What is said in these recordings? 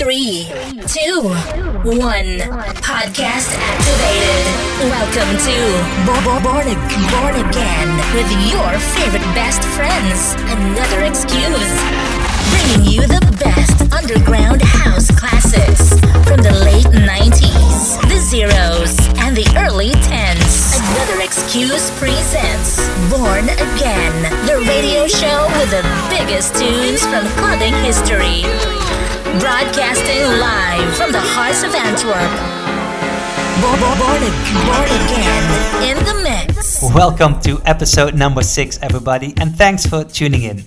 Three, two, one. Podcast activated. Welcome to Bo- Bo- Born, Born Again with your favorite best friends. Another excuse. Bringing you the best underground house classics from the late 90s, the zeros, and the early 10s. Another excuse presents Born Again, the radio show with the biggest tunes from clubbing history. Broadcasting live from the hearts of Antwerp. Bo- bo- Born, Again in the mix. Welcome to episode number six, everybody, and thanks for tuning in.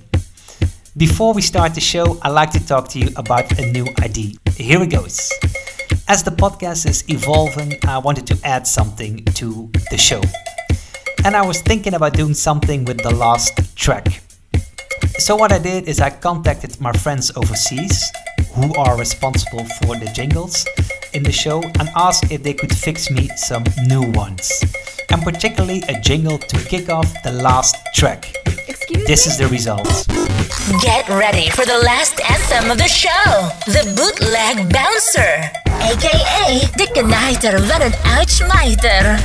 Before we start the show, I'd like to talk to you about a new idea. Here it goes. As the podcast is evolving, I wanted to add something to the show. And I was thinking about doing something with the last track. So, what I did is I contacted my friends overseas who are responsible for the jingles in the show and asked if they could fix me some new ones. And particularly a jingle to kick off the last track. Excuse This me? is the result. Get ready for the last anthem of the show, the bootleg bouncer, aka de knijter van het uitschmijter.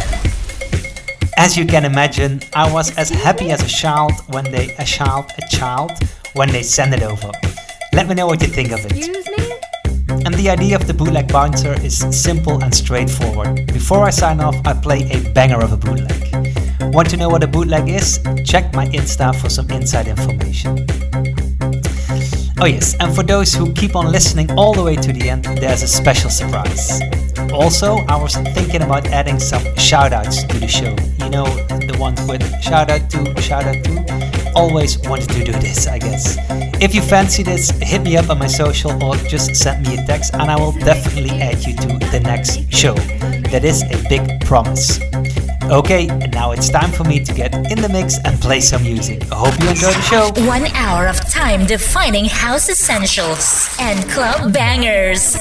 As you can imagine, I was as happy as a child when they a child a child when they send it over. Let me know what you think of it. And the idea of the bootleg bouncer is simple and straightforward. Before I sign off, I play a banger of a bootleg. Want to know what a bootleg is? Check my Insta for some inside information. Oh yes, and for those who keep on listening all the way to the end, there's a special surprise. Also, I was thinking about adding some shoutouts to the show. You know, the ones with shout out to, shout out to. Always wanted to do this, I guess. If you fancy this, hit me up on my social or just send me a text and I will definitely add you to the next show. That is a big promise. Okay, and now it's time for me to get in the mix and play some music. I hope you enjoy the show. One hour of time defining house essentials and club bangers.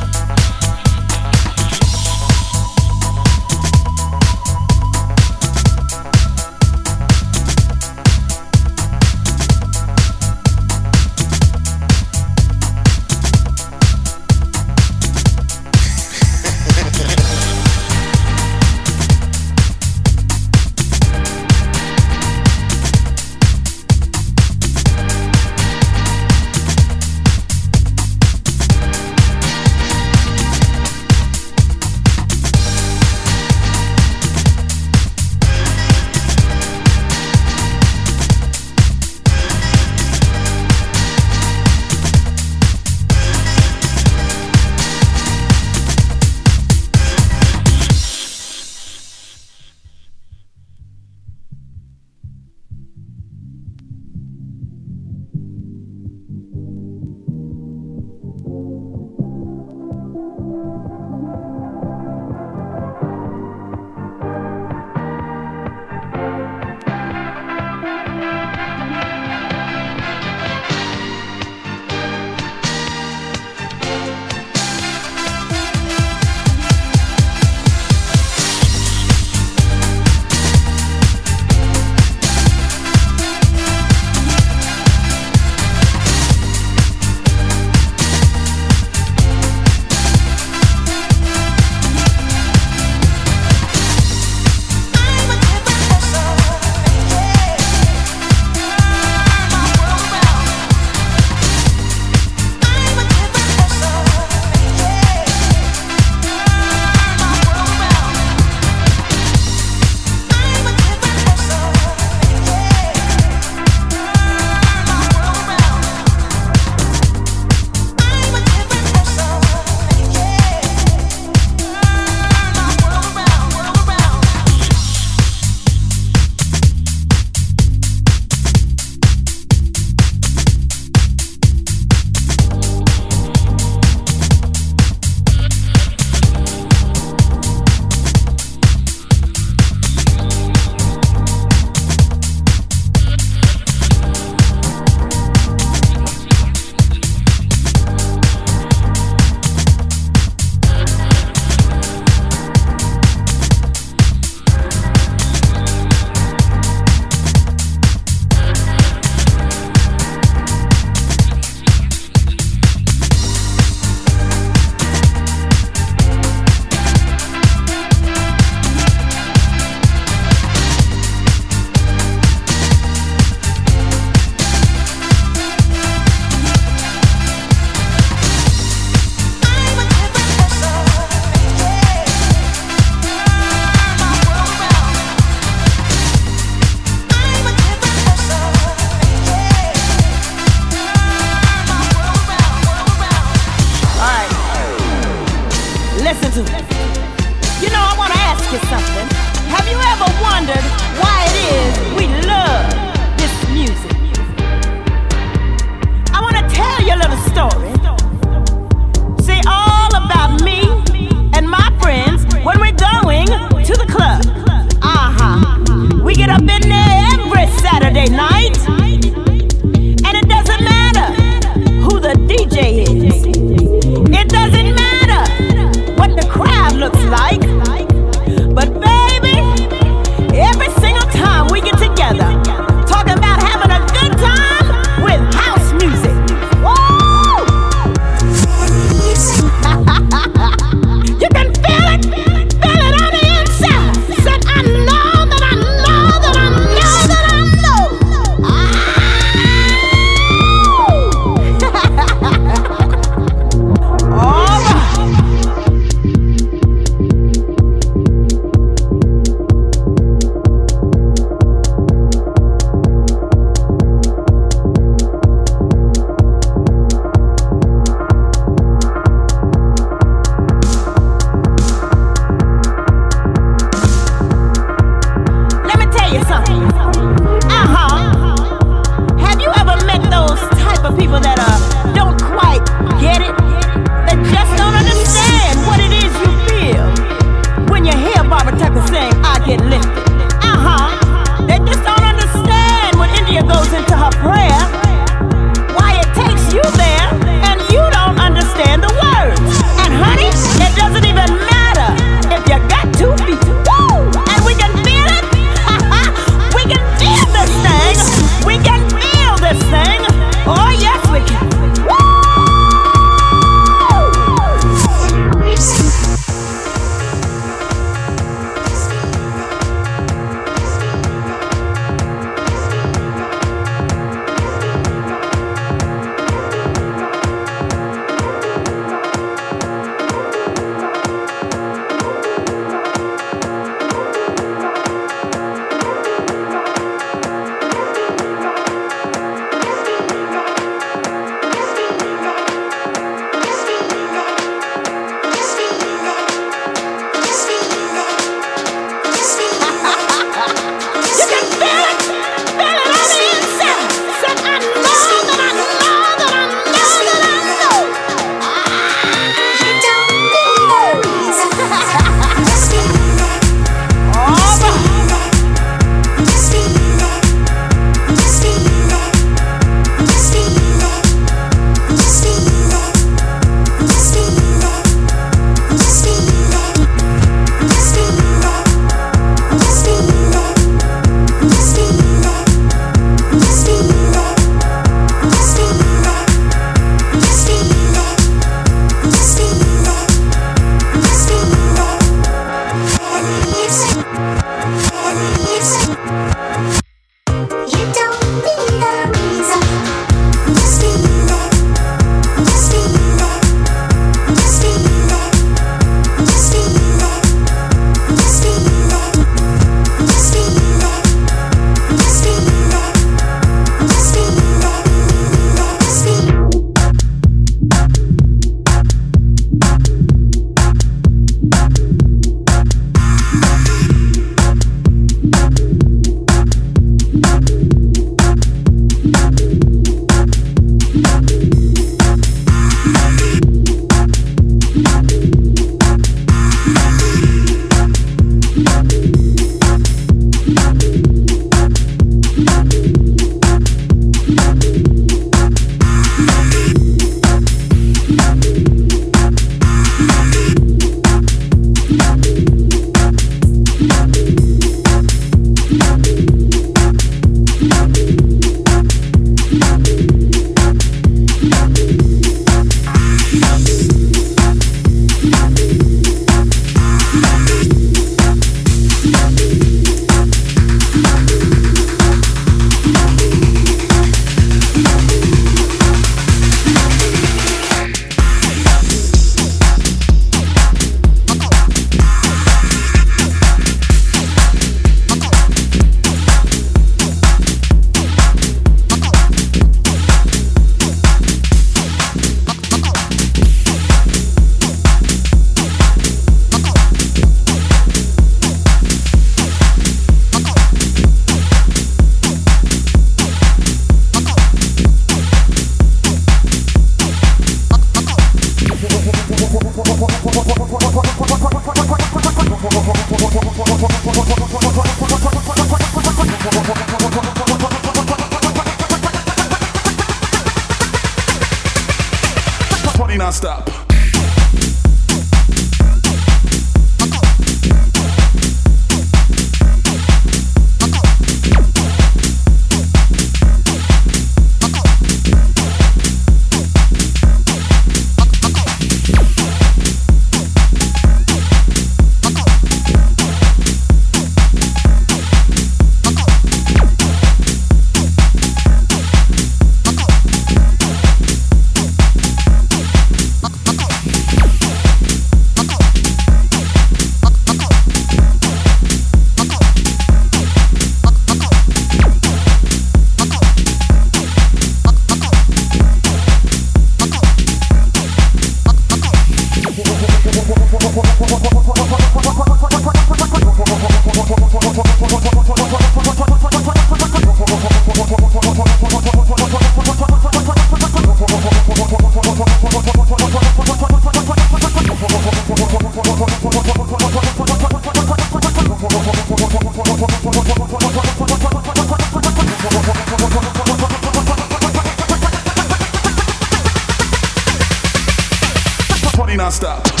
party non-stop.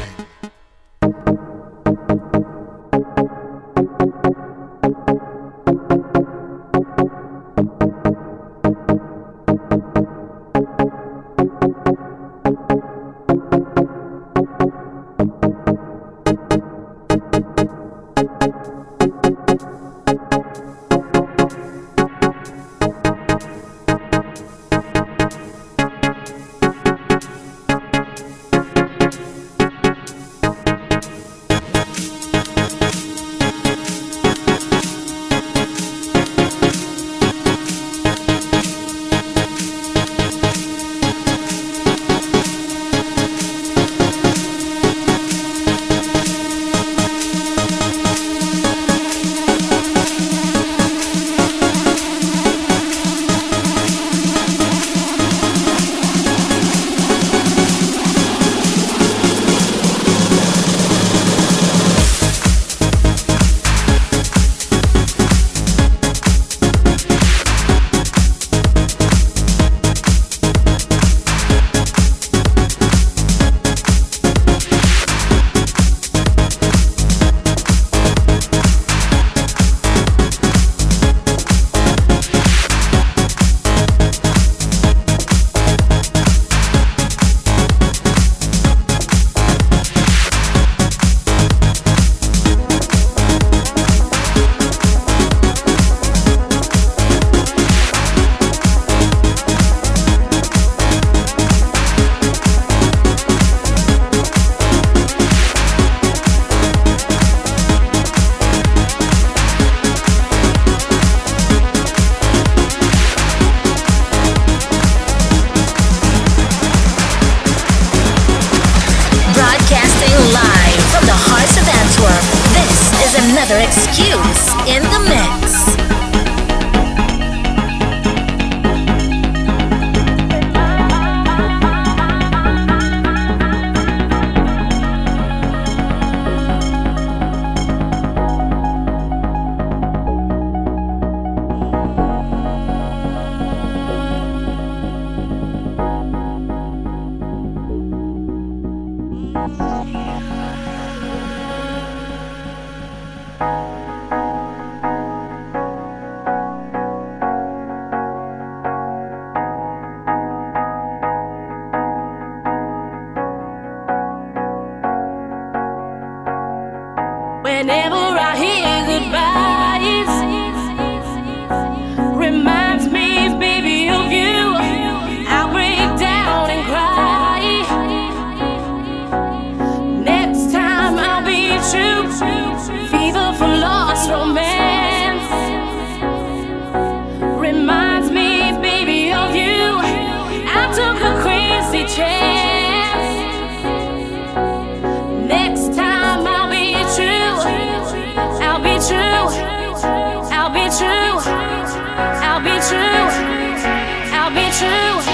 true.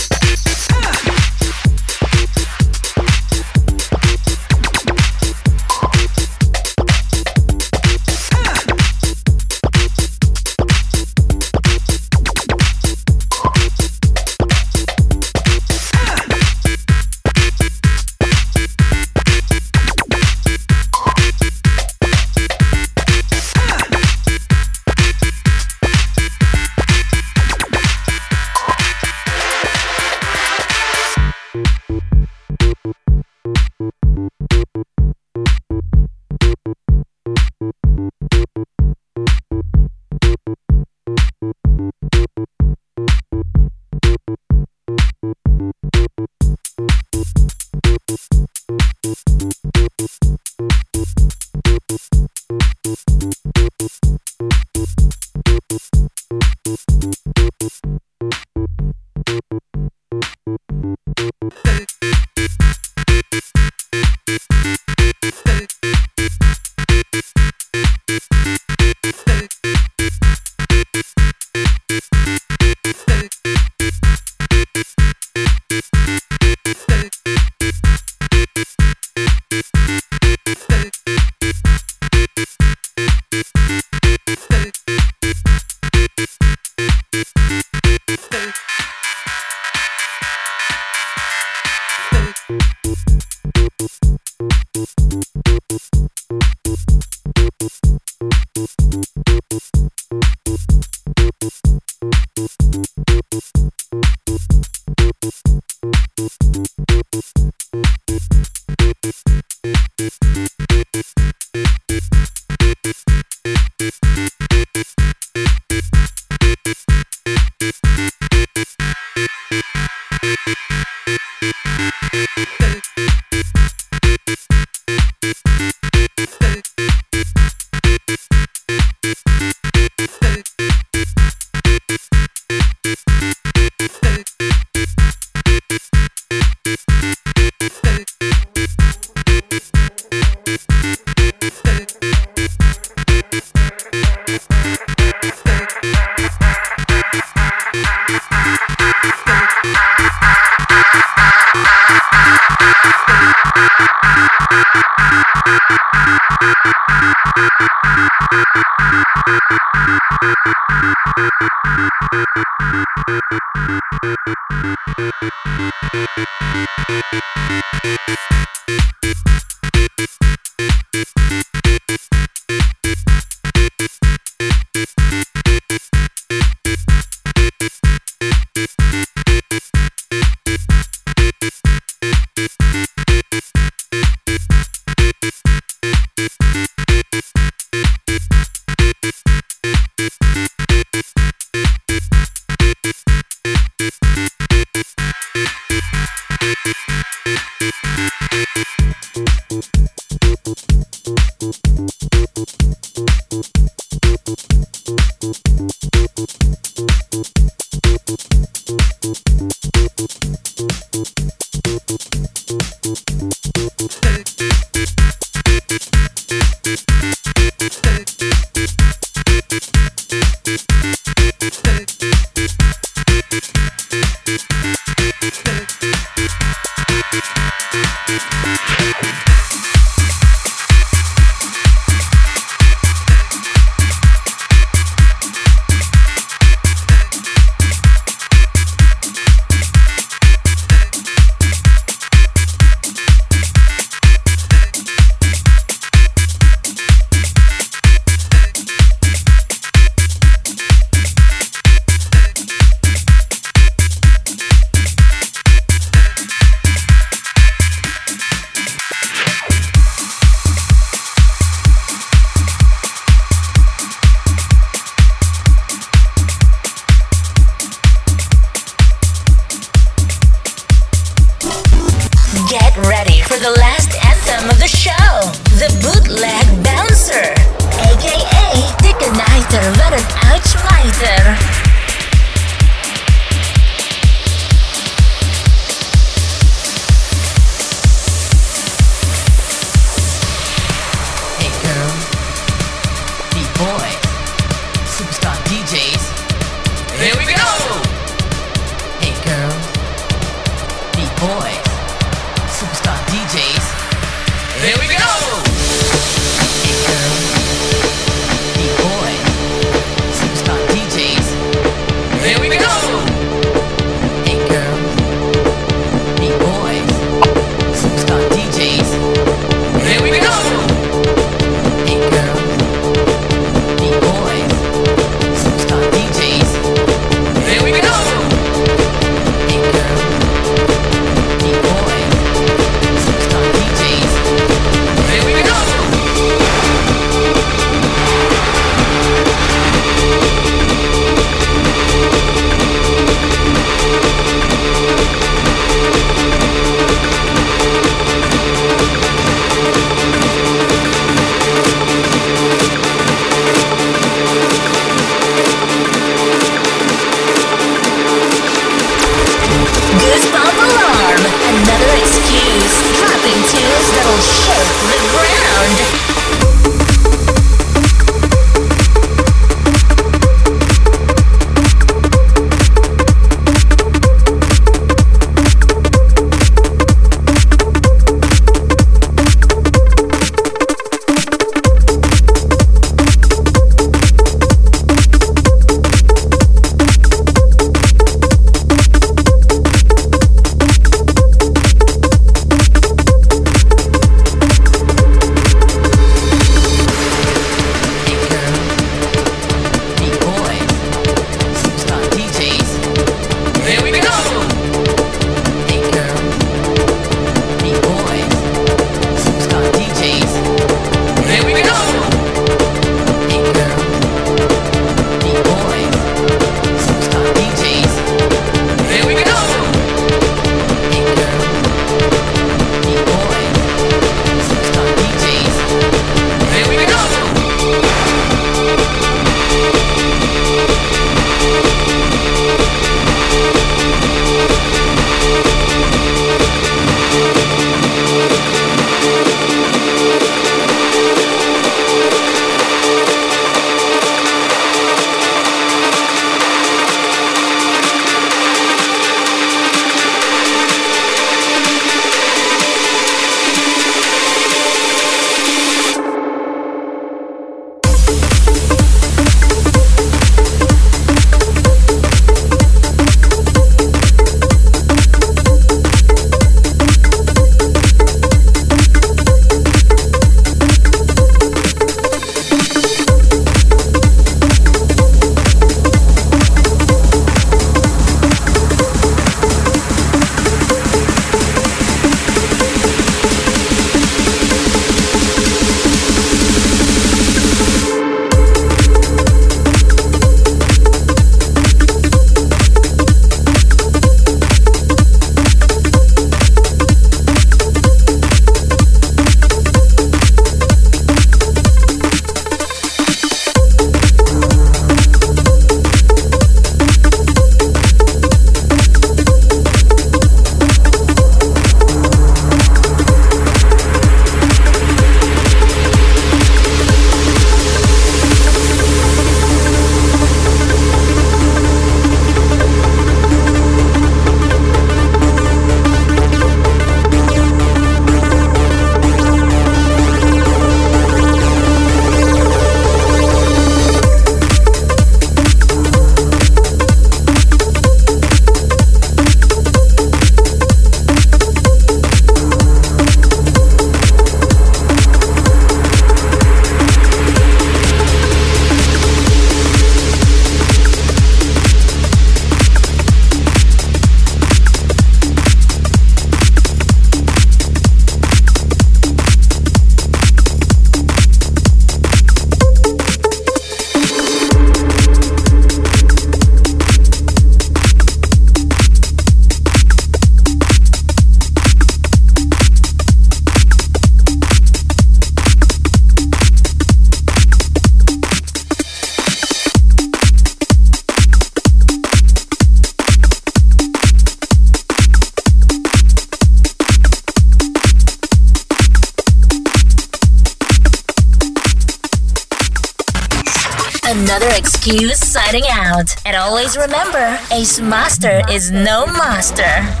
Ace Master is no master.